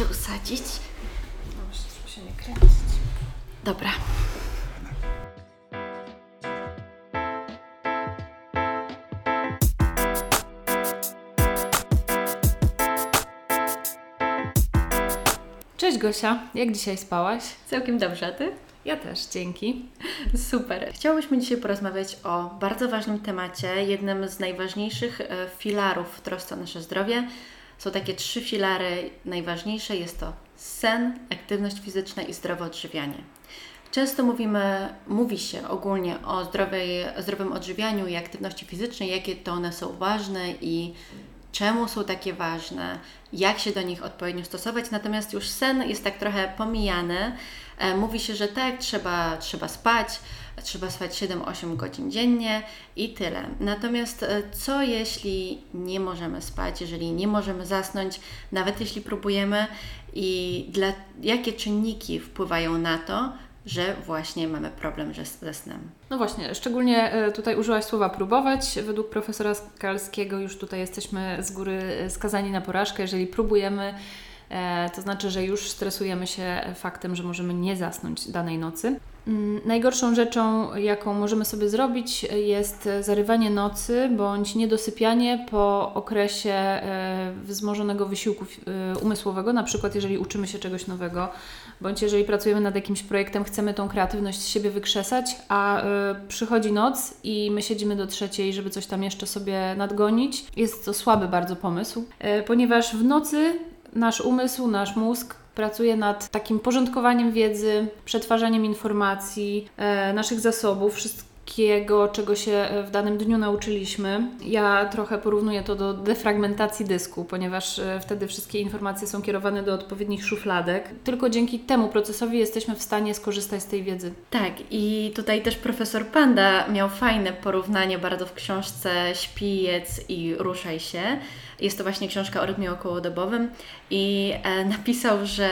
się usadzić. Dobrze, żeby się nie kręcić. Dobra. Cześć Gosia, jak dzisiaj spałaś? Całkiem dobrze, a Ty? Ja też, dzięki. Super. Chciałyśmy dzisiaj porozmawiać o bardzo ważnym temacie, jednym z najważniejszych e, filarów w trosce o nasze zdrowie. Są takie trzy filary najważniejsze. Jest to sen, aktywność fizyczna i zdrowe odżywianie. Często mówimy, mówi się ogólnie o zdrowej, zdrowym odżywianiu i aktywności fizycznej, jakie to one są ważne i czemu są takie ważne, jak się do nich odpowiednio stosować. Natomiast już sen jest tak trochę pomijany. E, mówi się, że tak, trzeba, trzeba spać, trzeba spać 7-8 godzin dziennie i tyle. Natomiast e, co jeśli nie możemy spać, jeżeli nie możemy zasnąć, nawet jeśli próbujemy i dla, jakie czynniki wpływają na to, że właśnie mamy problem ze, snem. No właśnie, szczególnie e, tutaj użyłaś słowa próbować. Według profesora Skalskiego już tutaj jesteśmy z góry skazani na porażkę. Jeżeli próbujemy, e, to znaczy, że już stresujemy się faktem, że możemy nie zasnąć danej nocy. Mm, najgorszą rzeczą, jaką możemy sobie zrobić, jest zarywanie nocy bądź niedosypianie po okresie e, wzmożonego wysiłku umysłowego, na przykład jeżeli uczymy się czegoś nowego, bądź jeżeli pracujemy nad jakimś projektem, chcemy tą kreatywność z siebie wykrzesać, a y, przychodzi noc i my siedzimy do trzeciej, żeby coś tam jeszcze sobie nadgonić. Jest to słaby bardzo pomysł, ponieważ w nocy nasz umysł, nasz mózg pracuje nad takim porządkowaniem wiedzy, przetwarzaniem informacji, y, naszych zasobów, wszystko wszystkiego, czego się e, w danym dniu nauczyliśmy. Ja trochę porównuję to do defragmentacji dysku, ponieważ e, wtedy wszystkie informacje są kierowane do odpowiednich szufladek. Tylko dzięki temu procesowi jesteśmy w stanie skorzystać z tej wiedzy. Tak, i tutaj też profesor Panda miał fajne porównanie bardzo w książce Śpi, jedz i ruszaj się. Jest to właśnie książka o rytmie okołodobowym i e, napisał, że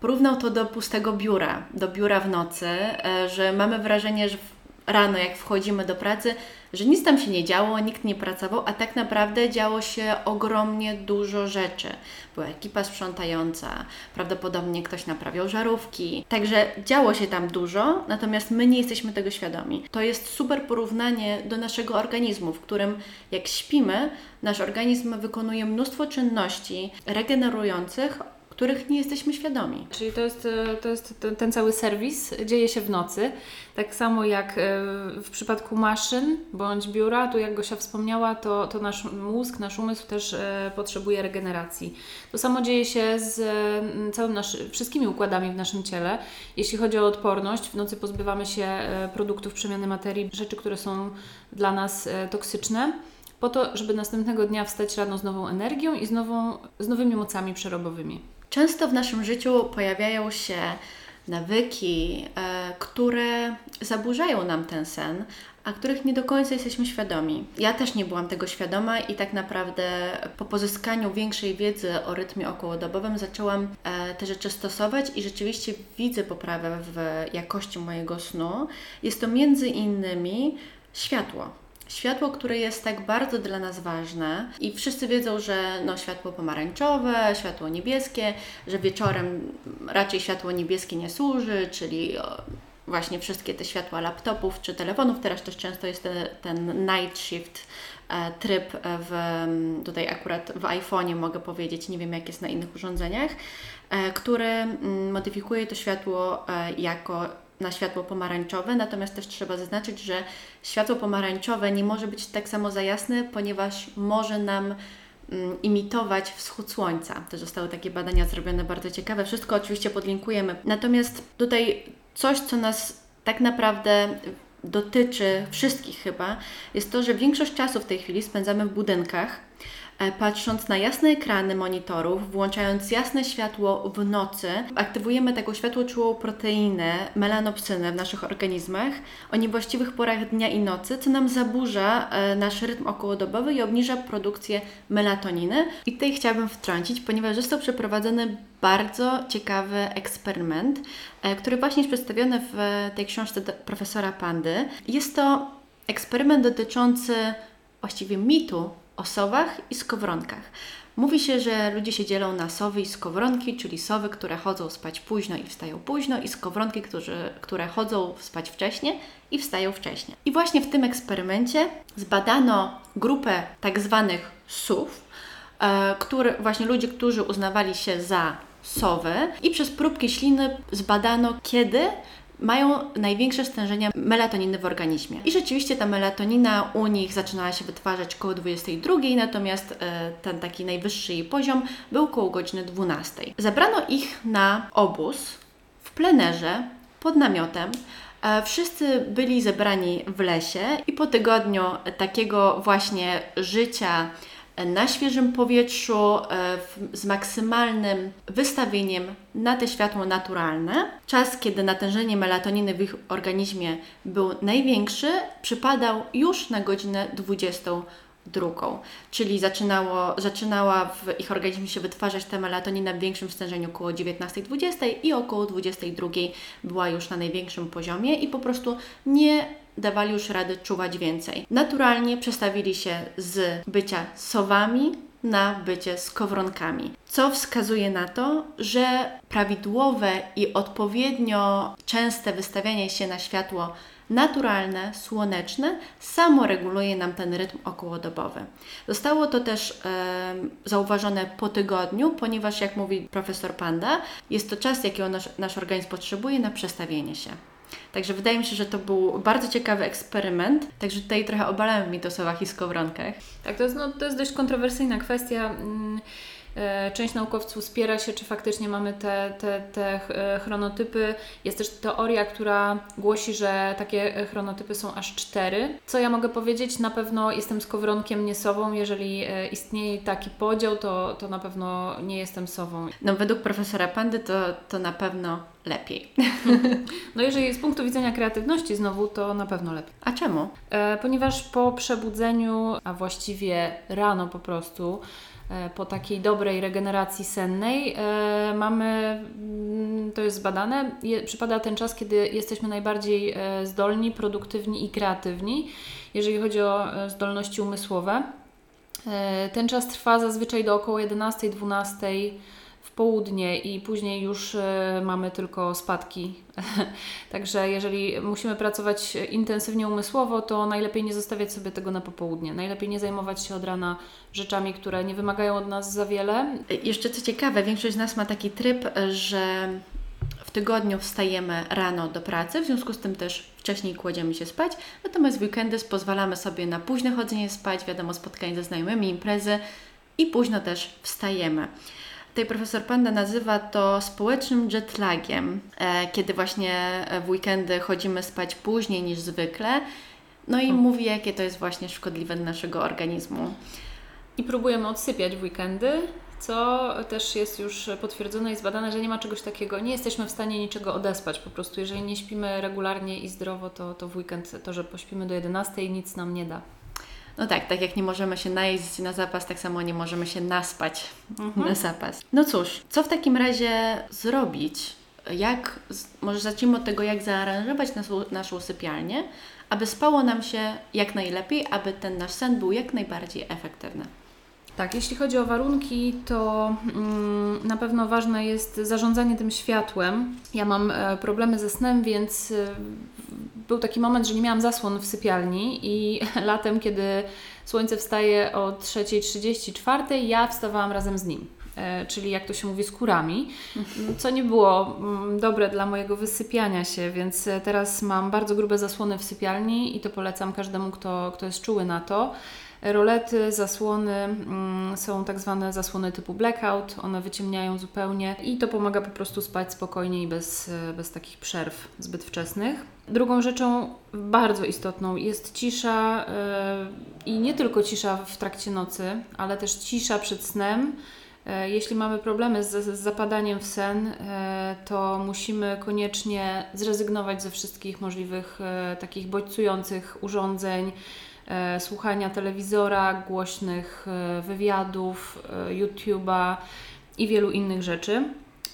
porównał to do pustego biura, do biura w nocy, że mamy wrażenie, że rano, jak wchodzimy do pracy, że nic tam się nie działo, nikt nie pracował, a tak naprawdę działo się ogromnie dużo rzeczy. Była ekipa sprzątająca, prawdopodobnie ktoś naprawiał żarówki. Także działo się tam dużo, natomiast my nie jesteśmy tego świadomi. To jest super porównanie do naszego organizmu, w którym jak śpimy, nasz organizm wykonuje mnóstwo czynności regenerujących których nie jesteśmy świadomi. Czyli to jest, e, to jest ten, cały serwis dzieje się w nocy. Tak samo jak e, w przypadku maszyn bądź biura, tu jak Gosia wspomniała, to, to nasz mózg, nasz umysł też e, potrzebuje regeneracji. To samo dzieje się z całym nasz, wszystkimi układami w naszym ciele. Jeśli chodzi o odporność, w nocy pozbywamy się produktów przemiany materii, rzeczy, które są dla nas toksyczne po to, żeby następnego dnia wstać rano z nową energią i z, nową, z nowymi mocami przerobowymi. Często w naszym życiu pojawiają się nawyki, e, które zaburzają nam ten sen, a których nie do końca jesteśmy świadomi. Ja też nie byłam tego świadoma i tak naprawdę po pozyskaniu większej wiedzy o rytmie okołodobowym zaczęłam e, te rzeczy stosować i rzeczywiście widzę poprawę w jakości mojego snu. Jest to między innymi światło. Światło, które jest tak bardzo dla nas ważne i wszyscy wiedzą, że no, światło pomarańczowe, światło niebieskie, że wieczorem raczej światło niebieskie nie służy, czyli właśnie wszystkie te światła laptopów czy telefonów. Teraz też często jest te, ten night shift e, tryb w, tutaj akurat w iPhone'ie mogę powiedzieć, nie wiem jak jest na innych urządzeniach, e, który mm, modyfikuje to światło e, jako na światło pomarańczowe, natomiast też trzeba zaznaczyć, że światło pomarańczowe nie może być tak samo za jasne, ponieważ może nam mm, imitować wschód słońca. To zostały takie badania zrobione bardzo ciekawe. Wszystko oczywiście podlinkujemy. Natomiast tutaj coś, co nas tak naprawdę dotyczy wszystkich chyba, jest to, że większość czasu w tej chwili spędzamy w budynkach, patrząc na jasne ekrany monitorów, włączając jasne światło w nocy, aktywujemy taką światłoczułą proteinę, melanopsynę w naszych organizmach o niewłaściwych porach dnia i nocy, co nam zaburza e, nasz rytm okołodobowy i obniża produkcję melatoniny. I tutaj chciałabym wtrącić, ponieważ został przeprowadzony bardzo ciekawy eksperyment, e, który właśnie jest przedstawiony w tej książce profesora Pandy. Jest to eksperyment dotyczący właściwie mitu o sowach i skowronkach. Mówi się, że ludzie się dzielą na sowy i skowronki, czyli sowy, które chodzą spać późno i wstają późno, i skowronki, którzy, które chodzą spać wcześnie i wstają wcześnie. I właśnie w tym eksperymencie zbadano grupę tak zwanych sów, e, które, właśnie ludzi, którzy uznawali się za sowy i przez próbki śliny zbadano, kiedy mają największe stężenia melatoniny w organizmie. I rzeczywiście ta melatonina u nich zaczynała się wytwarzać koło 22, natomiast e, ten taki najwyższy jej poziom był koło godziny 12. Zabrano ich na obóz w plenerze pod namiotem. E, wszyscy byli zebrani w lesie i po tygodniu takiego właśnie życia na świeżym powietrzu e, z maksymalnym wystawieniem na te światło naturalne. Czas, kiedy natężenie melatoniny w ich organizmie był największy, przypadał już na godzinę 22 drugą, czyli zaczynało, zaczynała w ich organizmie się wytwarzać ta melatonina w większym stężeniu około 19-20 i około 22 była już na największym poziomie i po prostu nie dawali już rady czuwać więcej. Naturalnie przestawili się z bycia sowami na bycie skowronkami, co wskazuje na to, że prawidłowe i odpowiednio częste wystawianie się na światło naturalne, słoneczne, samo reguluje nam ten rytm okołodobowy. Zostało to też zauważone po tygodniu, ponieważ, jak mówi profesor Panda, jest to czas, jakiego nasz, nasz organizm potrzebuje na przestawienie się. Także wydaje mi się, że to był bardzo ciekawy eksperyment. Także tutaj trochę obalałem mitosowach i skowronkach. Tak, to jest, no, to jest dość kontrowersyjna kwestia. Mm, e, część naukowców spiera się, czy faktycznie mamy te, te, te e, chronotypy. Jest też teoria, która głosi, że takie chronotypy są aż cztery. Co ja mogę powiedzieć? Na pewno jestem skowronkiem, nie sową. Jeżeli e, istnieje taki podział, to, to na pewno nie jestem sową. No według profesora Pandy to, to na pewno lepiej. No jeżeli z punktu widzenia kreatywności znowu, to na pewno lepiej. A czemu? E, ponieważ po przebudzeniu, a właściwie rano po prostu, e, po takiej dobrej regeneracji sennej, e, mamy, mm, to jest zbadane, je, przypada ten czas, kiedy jesteśmy najbardziej e, zdolni, produktywni i kreatywni, jeżeli chodzi o e, zdolności umysłowe. E, ten czas trwa zazwyczaj do około 11-12 południe i później już e, mamy tylko spadki. Także jeżeli musimy pracować intensywnie umysłowo, to najlepiej nie zostawiać sobie tego na popołudnie. Najlepiej nie zajmować się od rana rzeczami, które nie wymagają od nas za wiele. Jeszcze co ciekawe, większość z nas ma taki tryb, że w tygodniu wstajemy rano do pracy, w związku z tym też wcześniej kładziemy się spać, natomiast w weekendy pozwalamy sobie na późne chodzenie spać, wiadomo, spotkanie ze znajomymi, imprezy i późno też wstajemy. Tutaj profesor Panda nazywa to społecznym jetlagiem, e, kiedy właśnie w weekendy chodzimy spać później niż zwykle. No i hmm. mówi, jakie to jest właśnie szkodliwe dla naszego organizmu. I próbujemy odsypiać w weekendy, co też jest już potwierdzone i zbadane, że nie ma czegoś takiego. Nie jesteśmy w stanie niczego odespać. Po prostu, jeżeli nie śpimy regularnie i zdrowo, to, to w weekend to, że pośpimy do 11 nic nam nie da. No tak, tak jak nie możemy się najeść na zapas, tak samo nie możemy się naspać mhm. na zapas. No cóż, co w takim razie zrobić? Jak, może zacznijmy od tego, jak zaaranżować naszą, naszą sypialnię, aby spało nam się jak najlepiej, aby ten nasz sen był jak najbardziej efektywny. Tak, jeśli chodzi o warunki, to mm, na pewno ważne jest zarządzanie tym światłem. Ja mam e, problemy ze snem, więc e, był taki moment, że nie miałam zasłon w sypialni i latem, kiedy słońce wstaje o 3.34, ja wstawałam razem z nim. E, czyli jak to się mówi, skórami, co nie było mm, dobre dla mojego wysypiania się, więc teraz mam bardzo grube zasłony w sypialni i to polecam każdemu, kto, kto jest czuły na to. Rolety, zasłony mm, są tak zwane zasłony typu blackout, one wyciemniają zupełnie i to pomaga po prostu spać spokojnie i bez, bez takich przerw zbyt wczesnych. Drugą rzeczą bardzo istotną jest cisza yy, i nie tylko cisza w trakcie nocy, ale też cisza przed snem. E, jeśli mamy problemy z, z zapadaniem w sen, e, to musimy koniecznie zrezygnować ze wszystkich możliwych takich bodźcujących urządzeń, E, słuchania telewizora, głośnych e, wywiadów, e, YouTube'a i wielu innych rzeczy.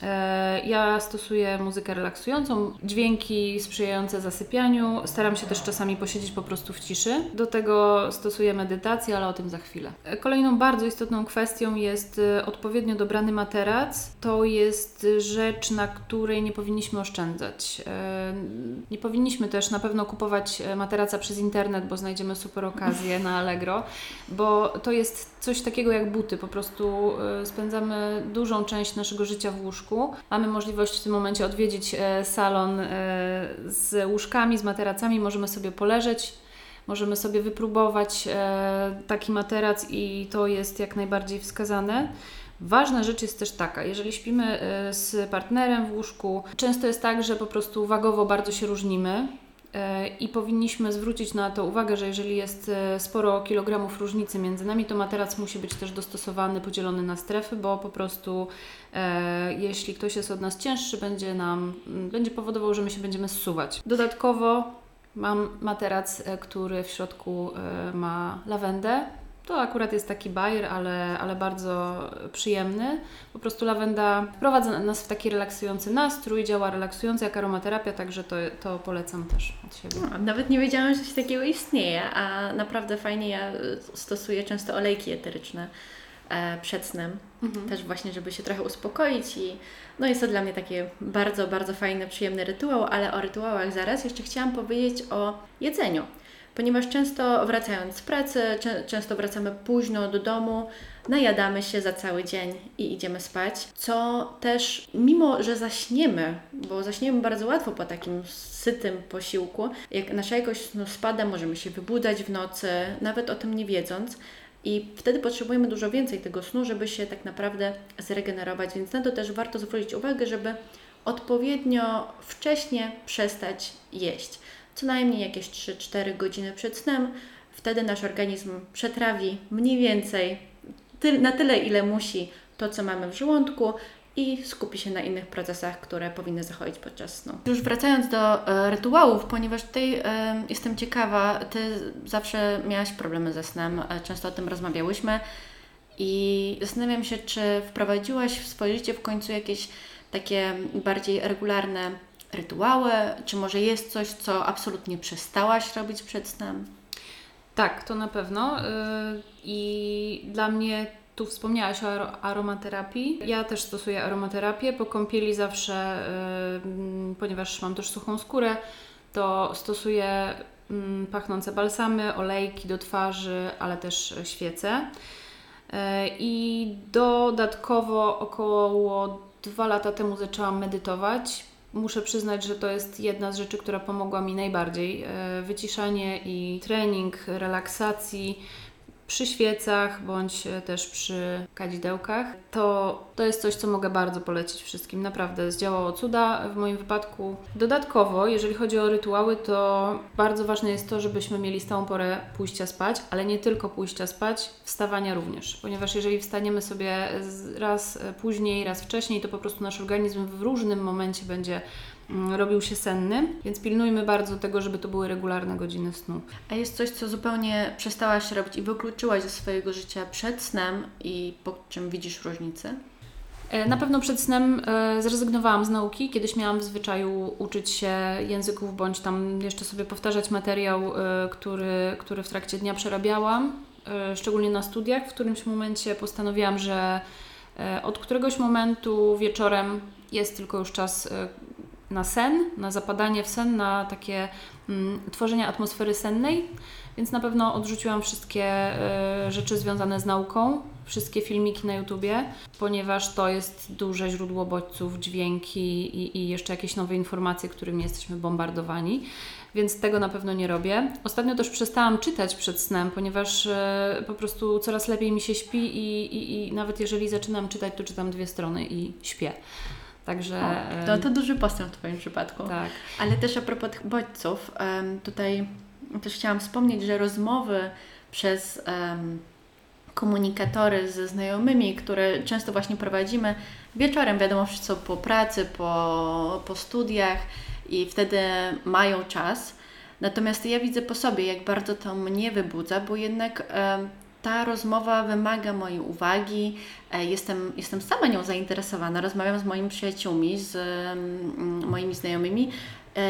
E, ja stosuję muzykę relaksującą, dźwięki sprzyjające zasypianiu. Staram się też czasami posiedzieć po prostu w ciszy. Do tego stosuję medytację, ale o tym za chwilę. E, kolejną bardzo istotną kwestią jest e, odpowiednio dobrany materac. To jest rzecz, na której nie powinniśmy oszczędzać. Nie powinniśmy też na pewno kupować materaca przez internet, bo znajdziemy super okazję na Allegro, bo to jest coś takiego jak buty. Po prostu spędzamy dużą część naszego życia w łóżku łóżku. Mamy możliwość w tym momencie odwiedzić e, salon e, z łóżkami, z materacami, możemy sobie poleżeć. Możemy sobie wypróbować e, taki materac i to jest jak najbardziej wskazane. Ważna rzecz jest też taka, jeżeli śpimy z partnerem w łóżku, często jest tak, że po prostu wagowo bardzo się różnimy i powinniśmy zwrócić na to uwagę, że jeżeli jest sporo kilogramów różnicy między nami, to materac musi być też dostosowany, podzielony na strefy, bo po prostu E, jeśli ktoś jest od nas cięższy, będzie nam, będzie powodował, że my się będziemy zsuwać. Dodatkowo mam materac, e, który w środku e, ma lawendę. To akurat jest taki bajer, ale, ale bardzo przyjemny. Po prostu lawenda wprowadza nas w taki relaksujący nastrój, działa relaksująco jak aromaterapia, także to, to polecam też od siebie. No, nawet nie wiedziałam, że coś takiego istnieje, a naprawdę fajnie ja stosuję często olejki eteryczne E, przed snem. Mhm. Też właśnie, żeby się trochę uspokoić i no jest to dla mnie taki bardzo, bardzo fajny, przyjemny rytuał, ale o rytuałach zaraz jeszcze chciałam powiedzieć o jedzeniu. Ponieważ często wracając z pracy, często wracamy późno do domu, najadamy się za cały dzień i idziemy spać, co też, mimo że zaśniemy, bo zaśniemy bardzo łatwo po takim sytym posiłku, jak nasza jakość snu spada, możemy się wybudzać w nocy, nawet o tym nie wiedząc, i wtedy potrzebujemy dużo więcej tego snu, żeby się tak naprawdę zregenerować, więc na to też warto zwrócić uwagę, żeby odpowiednio wcześnie przestać jeść. Co najmniej jakieś 3-4 godziny przed snem. Wtedy nasz organizm przetrawi mniej więcej na tyle, ile musi to, co mamy w żołądku i skupi się na innych procesach, które powinny zachodzić podczas snu. Już wracając do e, rytuałów, ponieważ tutaj e, jestem ciekawa, Ty zawsze miałaś problemy ze snem, e, często o tym rozmawiałyśmy i zastanawiam się, czy wprowadziłaś w swoje życie w końcu jakieś takie bardziej regularne rytuały, czy może jest coś, co absolutnie przestałaś robić przed snem? Tak, to na pewno. Yy, I dla mnie tu wspomniałaś o aromaterapii. Ja też stosuję aromaterapię. Po kąpieli zawsze, yy, ponieważ mam też suchą skórę, to stosuję yy, pachnące balsamy, olejki do twarzy, ale też świece. Yy, I dodatkowo około dwa lata temu zaczęłam medytować. Muszę przyznać, że to jest jedna z rzeczy, która pomogła mi najbardziej. Y, wyciszanie i trening relaksacji przy świecach bądź e, też przy kadzidełkach, to, to jest coś, co mogę bardzo polecić wszystkim. Naprawdę zdziałało cuda w moim wypadku. Dodatkowo, jeżeli chodzi o rytuały, to bardzo ważne jest to, żebyśmy mieli stałą porę pójścia spać, ale nie tylko pójścia spać, wstawania również. Ponieważ jeżeli wstaniemy sobie raz e, później, raz wcześniej, to po prostu nasz organizm w różnym momencie będzie robił się senny, więc pilnujmy bardzo tego, żeby to były regularne godziny snu. A jest coś, co zupełnie przestałaś robić i wykluczyłaś ze swojego życia przed snem i po czym widzisz różnicę? E, na pewno przed snem e, zrezygnowałam z nauki. Kiedyś miałam w zwyczaju uczyć się języków, bądź tam jeszcze sobie powtarzać materiał, e, który, który w trakcie dnia przerabiałam, szczególnie na studiach. W którymś momencie postanowiłam, że od któregoś momentu wieczorem jest tylko już czas na sen, na zapadanie w sen, na takie mm, tworzenie atmosfery sennej, więc na pewno odrzuciłam wszystkie y, rzeczy związane z nauką, wszystkie filmiki na YouTubie, ponieważ to jest duże źródło bodźców, dźwięki i, i jeszcze jakieś nowe informacje, którymi jesteśmy bombardowani więc tego na pewno nie robię. Ostatnio też przestałam czytać przed snem, ponieważ e, po prostu coraz lepiej mi się śpi i, i, i, nawet jeżeli zaczynam czytać, to czytam dwie strony i śpię. Także. O, to, to duży postęp w Twoim przypadku. Tak. Ale też a propos tych bodźców, tutaj też chciałam wspomnieć, że rozmowy przez komunikatory ze znajomymi, które często właśnie prowadzimy wieczorem, wiadomo, wszyscy po pracy, po, po studiach i wtedy mają czas. Natomiast ja widzę po sobie, jak bardzo to mnie wybudza, bo jednak ta rozmowa wymaga mojej uwagi, e, jestem, jestem sama nią zainteresowana, rozmawiam z moimi przyjaciółmi, z mm, moimi znajomymi,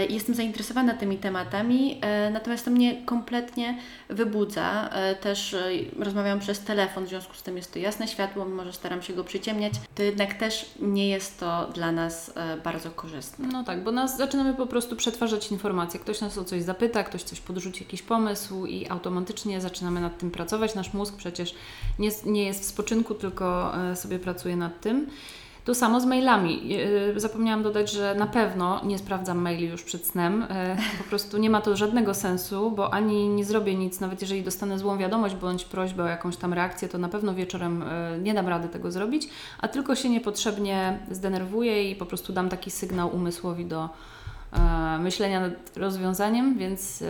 jestem zainteresowana tymi tematami, e, natomiast to mnie kompletnie wybudza. E, też rozmawiam przez telefon, w związku z tym jest to jasne światło, mimo że staram się go przyciemniać, to jednak też nie jest to dla nas bardzo korzystne. No tak, bo nas zaczynamy po prostu przetwarzać informacje. Ktoś nas o coś zapyta, ktoś coś podrzuci jakiś pomysł i automatycznie zaczynamy nad tym pracować. Nasz mózg przecież nie, nie jest w spoczynku, tylko sobie pracuje nad tym. To samo z mailami. E, zapomniałam dodać, że na pewno nie sprawdzam maili już przed snem. E, po prostu nie ma to żadnego sensu, bo ani nie zrobię nic, nawet jeżeli dostanę złą wiadomość bądź prośbę o jakąś tam reakcję, to na pewno wieczorem e, nie dam rady tego zrobić, a tylko się niepotrzebnie zdenerwuję i po prostu dam taki sygnał umysłowi do, myślenia nad rozwiązaniem, więc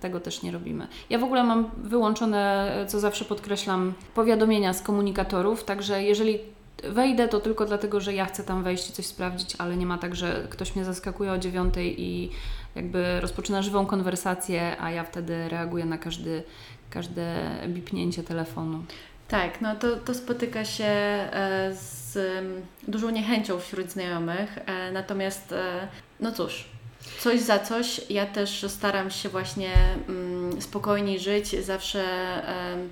tego też nie robimy. Ja w ogóle mam wyłączone, co zawsze podkreślam, powiadomienia z komunikatorów, także jeżeli wejdę to tylko dlatego, że ja chcę tam wejść i coś sprawdzić, ale nie ma tak, że ktoś mnie zaskakuje o dziewiątej i jakby rozpoczyna żywą konwersację, a ja wtedy reaguję na każdy, każde bipnięcie telefonu. Tak, no to, to spotyka się e, z dużą niechęcią wśród znajomych, e, natomiast e, no cóż, coś za coś. Ja też staram się właśnie mm, spokojniej żyć. Zawsze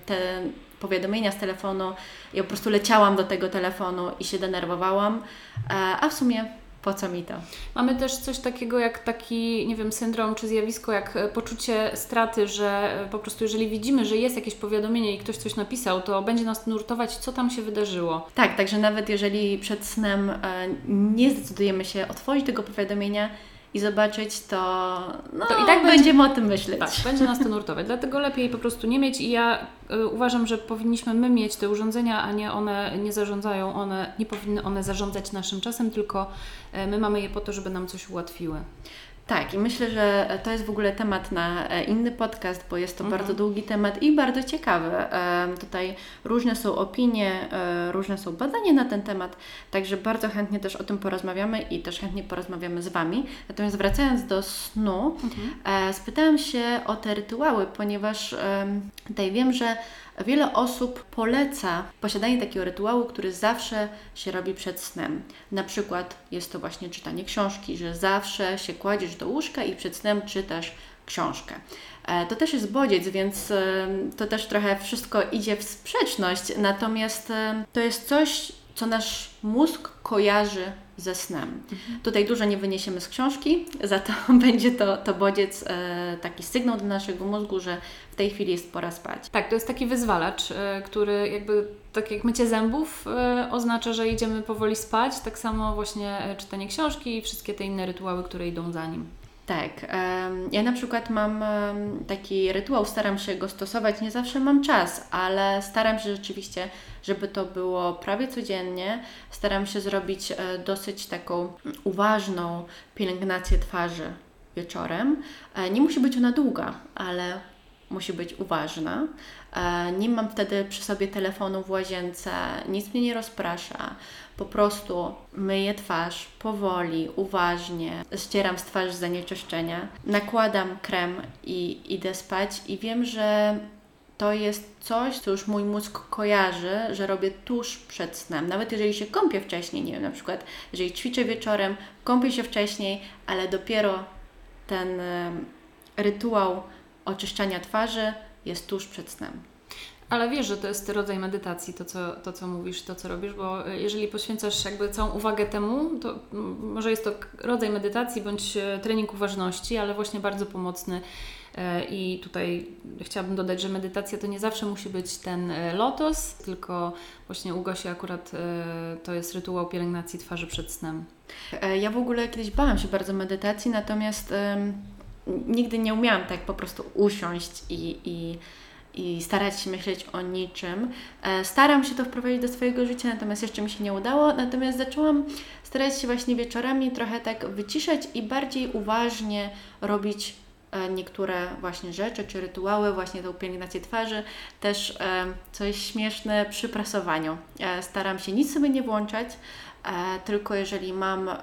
te powiadomienia z telefonu. Ja po prostu leciałam do tego telefonu i się denerwowałam, e, a w sumie po co mi to? Mamy też coś takiego jak taki, nie wiem, syndrom czy zjawisko, jak e, poczucie straty, że e, po prostu jeżeli widzimy, że jest jakieś powiadomienie i ktoś coś napisał, to będzie nas nurtować, co tam się wydarzyło. Tak, także nawet jeżeli przed snem nie zdecydujemy się otworzyć tego powiadomienia, i zobaczyć, to, no, to i tak będziemy będzie, o tym myśleć. Tak, będzie nas to nurtować. Dlatego lepiej po prostu nie mieć i ja y, uważam, że powinniśmy my mieć te urządzenia, a nie one nie zarządzają, one nie powinny one zarządzać naszym czasem, tylko y, my mamy je po to, żeby nam coś ułatwiły. Tak, i myślę, że to jest w ogóle temat na e, inny podcast, bo jest to mhm. bardzo długi temat i bardzo ciekawy. Tutaj różne są opinie, e, różne są badania na ten temat, także bardzo chętnie też o tym porozmawiamy i też chętnie porozmawiamy z Wami. Natomiast wracając do snu, mhm. E, spytałam się o te rytuały, ponieważ tutaj wiem, że Wiele osób poleca posiadanie takiego rytuału, który zawsze się robi przed snem. Na przykład jest to właśnie czytanie książki, że zawsze się kładziesz do łóżka i przed snem czytasz książkę. E, to też jest bodziec, więc e, to też trochę wszystko idzie w sprzeczność, natomiast e, to jest coś, co nasz mózg kojarzy ze snem. Tutaj dużo nie wyniesiemy z książki, za to będzie to, to bodziec, e, taki sygnał dla naszego mózgu, że w tej chwili jest pora spać. Tak, to jest taki wyzwalacz, e, który jakby, tak jak mycie zębów, e, oznacza, że idziemy powoli spać. Tak samo właśnie czytanie książki i wszystkie te inne rytuały, które idą za nim. Tak. Ja na przykład mam taki rytuał, staram się go stosować, nie zawsze mam czas, ale staram się rzeczywiście, żeby to było prawie codziennie. Staram się zrobić e, dosyć taką uważną pielęgnację twarzy wieczorem. E, nie musi być ona długa, ale musi być uważna. E, nie mam wtedy przy sobie telefonu w łazience, nic mnie nie rozprasza. Po prostu myję twarz powoli, uważnie, ścieram z twarzy zanieczyszczenia, nakładam krem i idę spać i wiem, że to jest coś, co już mój mózg kojarzy, że robię tuż przed snem. Nawet jeżeli się kąpię wcześniej, nie wiem, na przykład jeżeli ćwiczę wieczorem, kąpię się wcześniej, ale dopiero ten rytuał oczyszczania twarzy jest tuż przed snem. Ale wiesz, że to jest rodzaj medytacji, to co, to co mówisz, to co robisz, bo e, jeżeli poświęcasz jakby całą uwagę temu, to może jest to rodzaj medytacji bądź e, trening uważności, ale właśnie bardzo pomocny. E, I tutaj chciałabym dodać, że medytacja to nie zawsze musi być ten lotos, tylko właśnie u Gosi akurat to jest rytuał pielęgnacji twarzy przed snem. Ja w ogóle kiedyś bałam się bardzo medytacji, natomiast nigdy nie umiałam tak po prostu usiąść i, i, i starać się myśleć o niczym. E, staram się to wprowadzić do swojego życia, natomiast jeszcze mi się nie udało. Natomiast zaczęłam starać się właśnie wieczorami trochę tak wyciszać i bardziej uważnie robić e, niektóre właśnie rzeczy czy rytuały, właśnie tą pielęgnację twarzy, też e, coś śmieszne przy prasowaniu. Staram się nic sobie nie włączać, tylko jeżeli mam, e,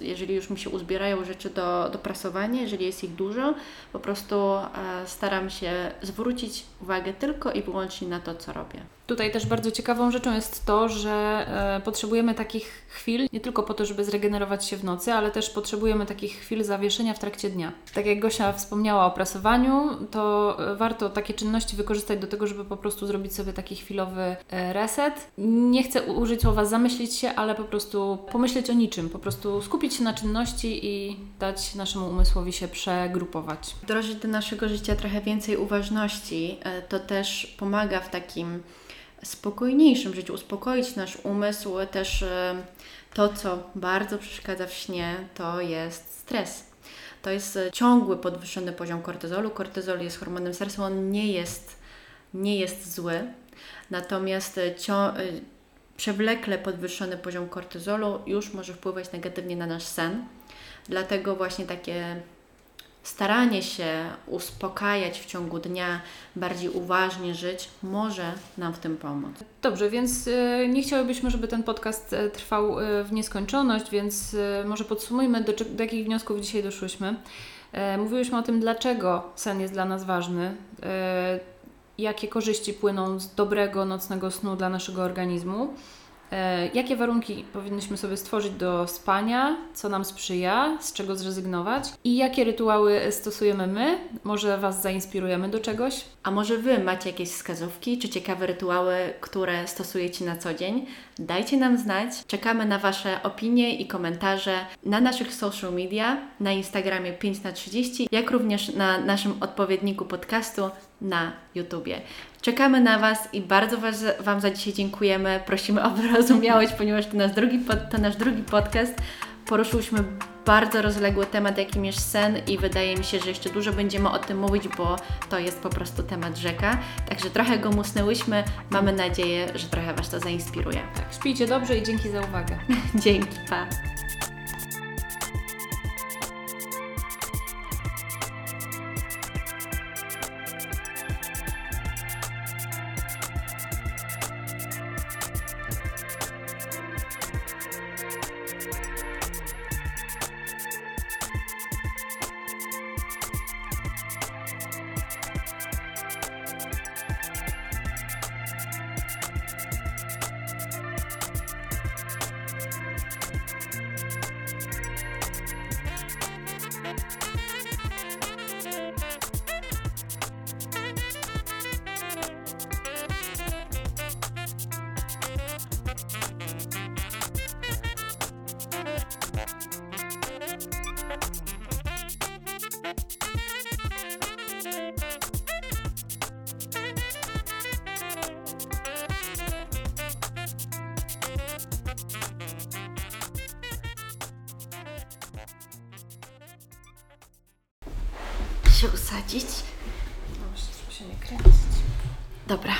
jeżeli już mi się uzbierają rzeczy do, do prasowania, jeżeli jest ich dużo, po prostu e, staram się zwrócić uwagę tylko i wyłącznie na to, co robię. Tutaj też bardzo ciekawą rzeczą jest to, że e, potrzebujemy takich chwil nie tylko po to, żeby zregenerować się w nocy, ale też potrzebujemy takich chwil zawieszenia w trakcie dnia. Tak jak Gosia wspomniała o prasowaniu, to e, warto takie czynności wykorzystać do tego, żeby po prostu zrobić sobie taki chwilowy e, reset. Nie chcę użyć słowa zamyślić się, ale po prostu pomyśleć o niczym, po prostu skupić się na czynności i dać naszemu umysłowi się przegrupować. Wdrożyć do naszego życia trochę więcej uważności, e, to też pomaga w takim spokojniejszym życiu, uspokoić nasz umysł. Też e, to, co bardzo przeszkadza w śnie, to jest stres. To jest e, ciągły podwyższony poziom kortyzolu. Kortyzol jest hormonem stresu, on nie jest, nie jest zły, natomiast przewlekle podwyższony poziom kortyzolu już może wpływać negatywnie na nasz sen. Dlatego właśnie takie staranie się uspokajać w ciągu dnia, bardziej uważnie żyć, może nam w tym pomóc. Dobrze, więc e, nie chciałybyśmy, żeby ten podcast e, trwał e, w nieskończoność, więc może podsumujmy, do, do jakich wniosków dzisiaj doszłyśmy. E, Mówiłyśmy o tym, dlaczego sen jest dla nas ważny, e, jakie korzyści płyną z dobrego nocnego snu dla naszego organizmu, jakie warunki powinniśmy sobie stworzyć do spania, co nam sprzyja, z czego zrezygnować i jakie rytuały stosujemy my. Może Was zainspirujemy do czegoś. A może Wy macie jakieś wskazówki czy ciekawe rytuały, które stosujecie na co dzień? Dajcie nam znać. Czekamy na Wasze opinie i komentarze na naszych social media, na Instagramie 5 na 30 jak również na naszym odpowiedniku podcastu na YouTubie. Czekamy na Was i bardzo Wam za dzisiaj dziękujemy. Prosimy o wyrozumiałość, ponieważ to nasz drugi, pod, to nasz drugi podcast. Poruszyłyśmy bardzo rozległy temat, jakim jest sen i wydaje mi się, że jeszcze dużo będziemy o tym mówić, bo to jest po prostu temat rzeka. Także trochę go musnęłyśmy. Mamy nadzieję, że trochę Was to zainspiruje. Tak, śpijcie dobrze i dzięki za uwagę. Dzięki, pa! Się usadzić. No, się nie kręcić. Dobra.